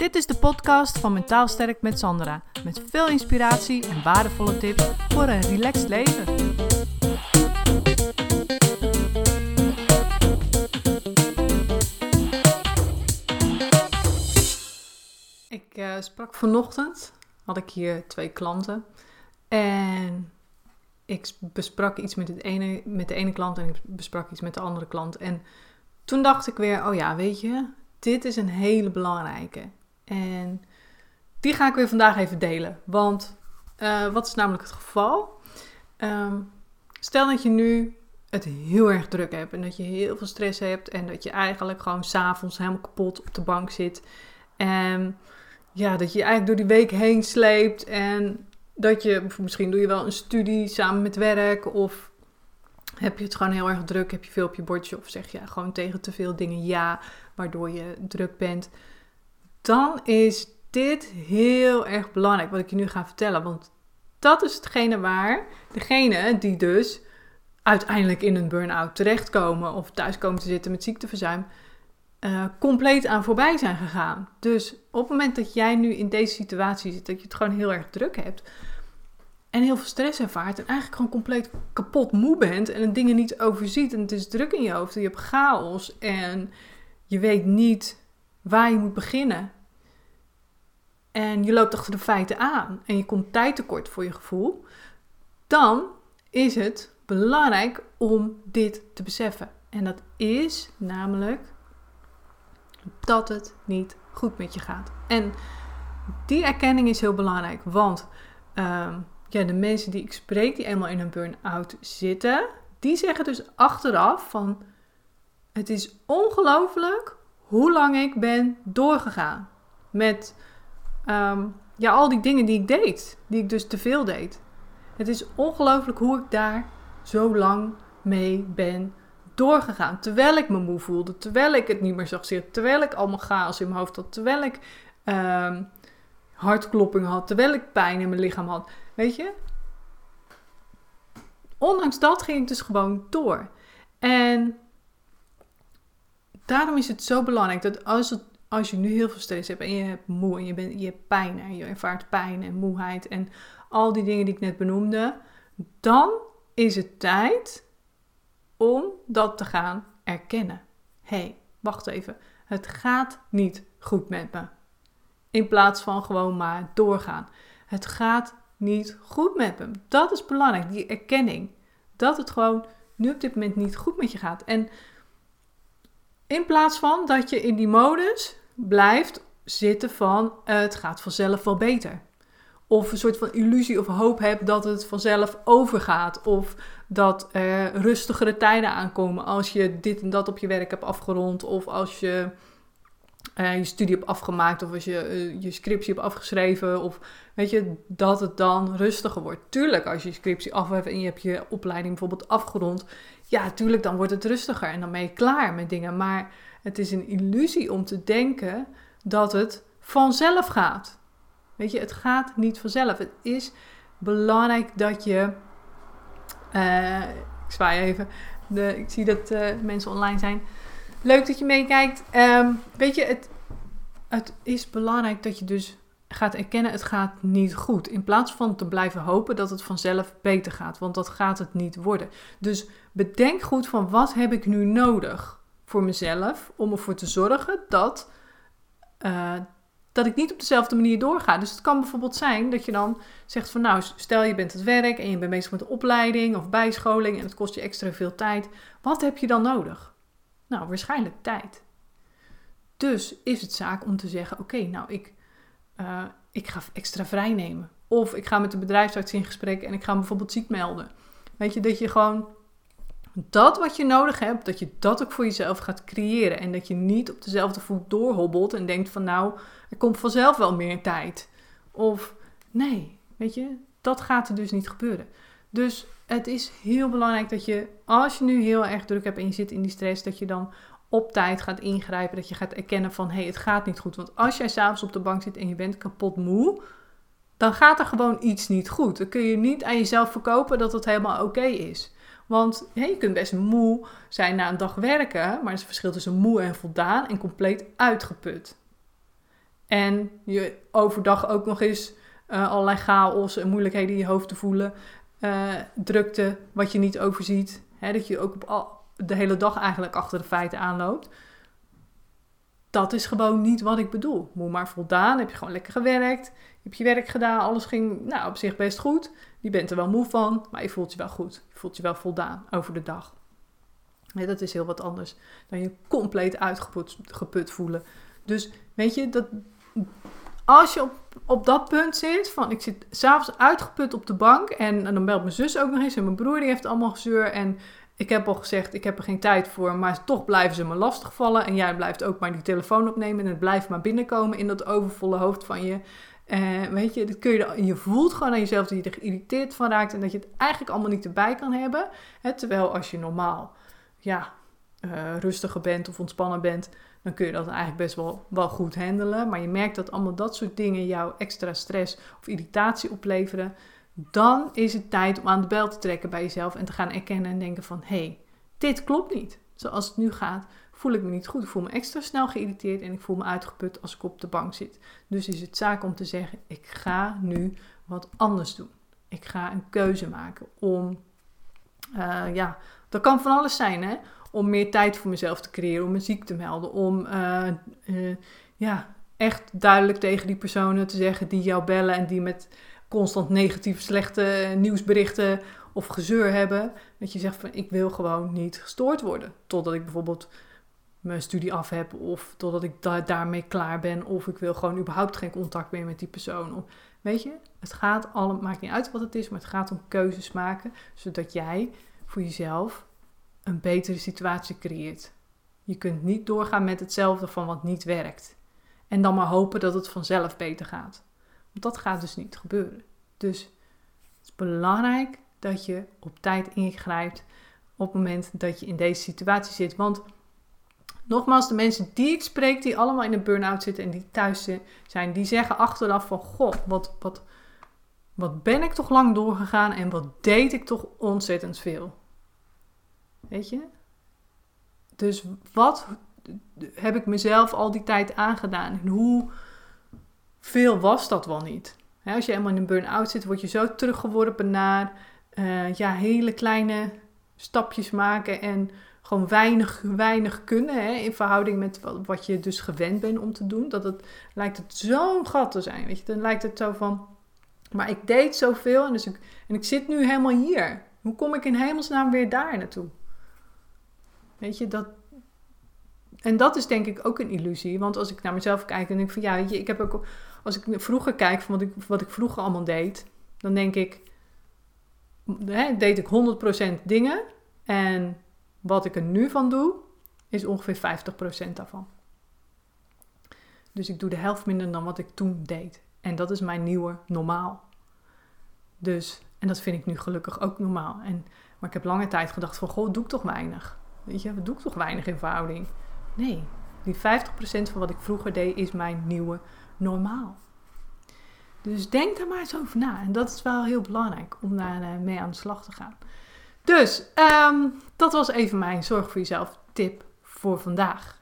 Dit is de podcast van Mentaal Sterk met Sandra. Met veel inspiratie en waardevolle tips voor een relaxed leven. Ik uh, sprak vanochtend, had ik hier twee klanten. En ik besprak iets met, het ene, met de ene klant en ik besprak iets met de andere klant. En toen dacht ik weer, oh ja, weet je, dit is een hele belangrijke. En die ga ik weer vandaag even delen. Want uh, wat is namelijk het geval? Um, stel dat je nu het heel erg druk hebt en dat je heel veel stress hebt en dat je eigenlijk gewoon s'avonds helemaal kapot op de bank zit. En ja, dat je eigenlijk door die week heen sleept en dat je, misschien doe je wel een studie samen met werk of heb je het gewoon heel erg druk, heb je veel op je bordje of zeg je gewoon tegen te veel dingen ja, waardoor je druk bent. Dan is dit heel erg belangrijk wat ik je nu ga vertellen, want dat is hetgene waar degene die dus uiteindelijk in een burn-out terechtkomen of thuis komen te zitten met ziekteverzuim, uh, compleet aan voorbij zijn gegaan. Dus op het moment dat jij nu in deze situatie zit, dat je het gewoon heel erg druk hebt en heel veel stress ervaart en eigenlijk gewoon compleet kapot moe bent en dingen niet overziet en het is druk in je hoofd en je hebt chaos en je weet niet waar je moet beginnen. En je loopt achter de feiten aan en je komt tijd tekort voor je gevoel, dan is het belangrijk om dit te beseffen. En dat is namelijk dat het niet goed met je gaat. En die erkenning is heel belangrijk, want uh, ja, de mensen die ik spreek, die eenmaal in een burn-out zitten, die zeggen dus achteraf van het is ongelooflijk hoe lang ik ben doorgegaan met um, ja, al die dingen die ik deed, die ik dus te veel deed. Het is ongelooflijk hoe ik daar zo lang mee ben doorgegaan. Terwijl ik me moe voelde, terwijl ik het niet meer zag zitten, terwijl ik allemaal chaos in mijn hoofd had, terwijl ik um, hartklopping had, terwijl ik pijn in mijn lichaam had. Weet je? Ondanks dat ging ik dus gewoon door. En daarom is het zo belangrijk dat als, als je nu heel veel stress hebt en je hebt moe en je, bent, je hebt pijn en je ervaart pijn en moeheid en al die dingen die ik net benoemde, dan is het tijd om dat te gaan erkennen. Hé, hey, wacht even. Het gaat niet goed met me. In plaats van gewoon maar doorgaan. Het gaat niet goed met me. Dat is belangrijk, die erkenning. Dat het gewoon nu op dit moment niet goed met je gaat. En in plaats van dat je in die modus blijft zitten van het gaat vanzelf wel beter. Of een soort van illusie of hoop hebt dat het vanzelf overgaat. Of dat er rustigere tijden aankomen als je dit en dat op je werk hebt afgerond. Of als je uh, je studie hebt afgemaakt. Of als je uh, je scriptie hebt afgeschreven. Of weet je, dat het dan rustiger wordt. Tuurlijk, als je je scriptie af hebt en je hebt je opleiding bijvoorbeeld afgerond. Ja, tuurlijk, dan wordt het rustiger en dan ben je klaar met dingen. Maar het is een illusie om te denken dat het vanzelf gaat. Weet je, het gaat niet vanzelf. Het is belangrijk dat je. Uh, ik zwaai even. De, ik zie dat uh, mensen online zijn. Leuk dat je meekijkt. Um, weet je, het, het is belangrijk dat je dus gaat erkennen: het gaat niet goed. In plaats van te blijven hopen dat het vanzelf beter gaat. Want dat gaat het niet worden. Dus bedenk goed van wat heb ik nu nodig voor mezelf om ervoor te zorgen dat. Uh, dat ik niet op dezelfde manier doorga. Dus het kan bijvoorbeeld zijn dat je dan zegt van nou, stel je bent het werk en je bent bezig met de opleiding of bijscholing en het kost je extra veel tijd. Wat heb je dan nodig? Nou, waarschijnlijk tijd. Dus is het zaak om te zeggen: oké, nou, ik, uh, ik ga extra vrij nemen. Of ik ga met de bedrijfsarts in gesprek en ik ga bijvoorbeeld ziek melden. Weet je, dat je gewoon dat wat je nodig hebt, dat je dat ook voor jezelf gaat creëren. En dat je niet op dezelfde voet doorhobbelt en denkt van nou, er komt vanzelf wel meer tijd. Of nee, weet je, dat gaat er dus niet gebeuren. Dus het is heel belangrijk dat je, als je nu heel erg druk hebt en je zit in die stress, dat je dan op tijd gaat ingrijpen. Dat je gaat erkennen van hé, hey, het gaat niet goed. Want als jij s'avonds op de bank zit en je bent kapot moe, dan gaat er gewoon iets niet goed. Dan kun je niet aan jezelf verkopen dat het helemaal oké is. Want je kunt best moe zijn na een dag werken, maar er is verschil tussen moe en voldaan en compleet uitgeput. En je overdag ook nog eens uh, allerlei chaos en moeilijkheden in je hoofd te voelen. Uh, drukte, wat je niet overziet. Hè, dat je ook op al, de hele dag eigenlijk achter de feiten aanloopt. Dat is gewoon niet wat ik bedoel. Moet maar voldaan. Heb je gewoon lekker gewerkt. Je hebt je werk gedaan. Alles ging nou, op zich best goed. Je bent er wel moe van. Maar je voelt je wel goed. Je voelt je wel voldaan over de dag. dat is heel wat anders dan je compleet uitgeput geput voelen. Dus weet je, dat, als je op, op dat punt zit, van ik zit s'avonds uitgeput op de bank en, en, dan belt mijn zus ook nog eens en mijn broer die heeft allemaal gezeur en ik heb al gezegd, ik heb er geen tijd voor, maar toch blijven ze me lastigvallen. En jij blijft ook maar die telefoon opnemen en het blijft maar binnenkomen in dat overvolle hoofd van je. Uh, weet je, dat kun je, je voelt gewoon aan jezelf dat je er geïrriteerd van raakt en dat je het eigenlijk allemaal niet erbij kan hebben. Hè, terwijl als je normaal ja, uh, rustiger bent of ontspannen bent, dan kun je dat eigenlijk best wel, wel goed handelen. Maar je merkt dat allemaal dat soort dingen jou extra stress of irritatie opleveren dan is het tijd om aan de bel te trekken bij jezelf en te gaan erkennen en denken van hé, hey, dit klopt niet. Zoals het nu gaat, voel ik me niet goed. Ik voel me extra snel geïrriteerd en ik voel me uitgeput als ik op de bank zit. Dus is het zaak om te zeggen: ik ga nu wat anders doen. Ik ga een keuze maken om, uh, ja, dat kan van alles zijn, hè? Om meer tijd voor mezelf te creëren, om muziek te melden, om uh, uh, ja, echt duidelijk tegen die personen te zeggen die jou bellen en die met constant negatieve, slechte nieuwsberichten of gezeur hebben. Dat je zegt van ik wil gewoon niet gestoord worden. Totdat ik bijvoorbeeld mijn studie af heb of totdat ik daarmee klaar ben. Of ik wil gewoon überhaupt geen contact meer met die persoon. Of, weet je, het gaat allemaal, maakt niet uit wat het is, maar het gaat om keuzes maken. Zodat jij voor jezelf een betere situatie creëert. Je kunt niet doorgaan met hetzelfde van wat niet werkt. En dan maar hopen dat het vanzelf beter gaat. Dat gaat dus niet gebeuren. Dus het is belangrijk dat je op tijd ingrijpt op het moment dat je in deze situatie zit. Want nogmaals, de mensen die ik spreek, die allemaal in een burn-out zitten en die thuis zijn, die zeggen achteraf van, goh, wat, wat, wat ben ik toch lang doorgegaan en wat deed ik toch ontzettend veel. Weet je? Dus wat heb ik mezelf al die tijd aangedaan en hoe veel was dat wel niet. als je helemaal in een burn-out zit, word je zo teruggeworpen naar uh, ja, hele kleine stapjes maken en gewoon weinig, weinig kunnen hè, in verhouding met wat, je dus gewend bent om te doen. Dat het lijkt het zo'n gat te zijn. Weet je, dan lijkt het zo van, maar ik deed zoveel en, dus ik, en ik zit nu helemaal hier. Hoe kom ik in hemelsnaam weer daar naartoe? Weet je, dat, en dat is denk ik ook een illusie. Want als ik naar mezelf kijk, dan denk ik van ja, weet je, ik heb ook als ik vroeger kijk van wat ik, wat ik vroeger allemaal deed, dan denk ik, hè, deed ik 100% dingen. En wat ik er nu van doe, is ongeveer 50% daarvan. Dus ik doe de helft minder dan wat ik toen deed. En dat is mijn nieuwe normaal. Dus, en dat vind ik nu gelukkig ook normaal. En, maar ik heb lange tijd gedacht van, goh, doe ik toch weinig? Weet je, doe ik toch weinig in verhouding? Nee, die 50% van wat ik vroeger deed is mijn nieuwe normaal. Dus denk daar maar eens over na. En dat is wel heel belangrijk om daar eh, mee aan de slag te gaan. Dus ehm, dat was even mijn zorg voor jezelf tip voor vandaag.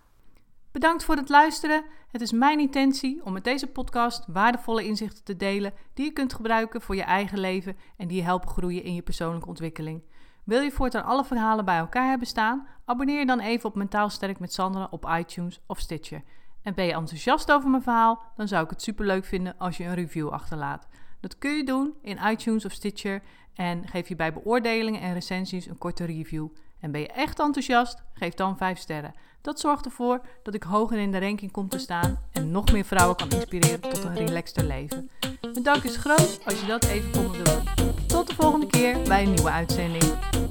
Bedankt voor het luisteren. Het is mijn intentie om met deze podcast waardevolle inzichten te delen die je kunt gebruiken voor je eigen leven en die je helpen groeien in je persoonlijke ontwikkeling. Wil je voortaan alle verhalen bij elkaar hebben staan? Abonneer je dan even op Mentaal Sterk met Sandra op iTunes of Stitcher. En ben je enthousiast over mijn verhaal, dan zou ik het superleuk vinden als je een review achterlaat. Dat kun je doen in iTunes of Stitcher en geef je bij beoordelingen en recensies een korte review. En ben je echt enthousiast, geef dan 5 sterren. Dat zorgt ervoor dat ik hoger in de ranking kom te staan en nog meer vrouwen kan inspireren tot een relaxter leven. Mijn dank is groot als je dat even wilt doen. Tot de volgende keer bij een nieuwe uitzending.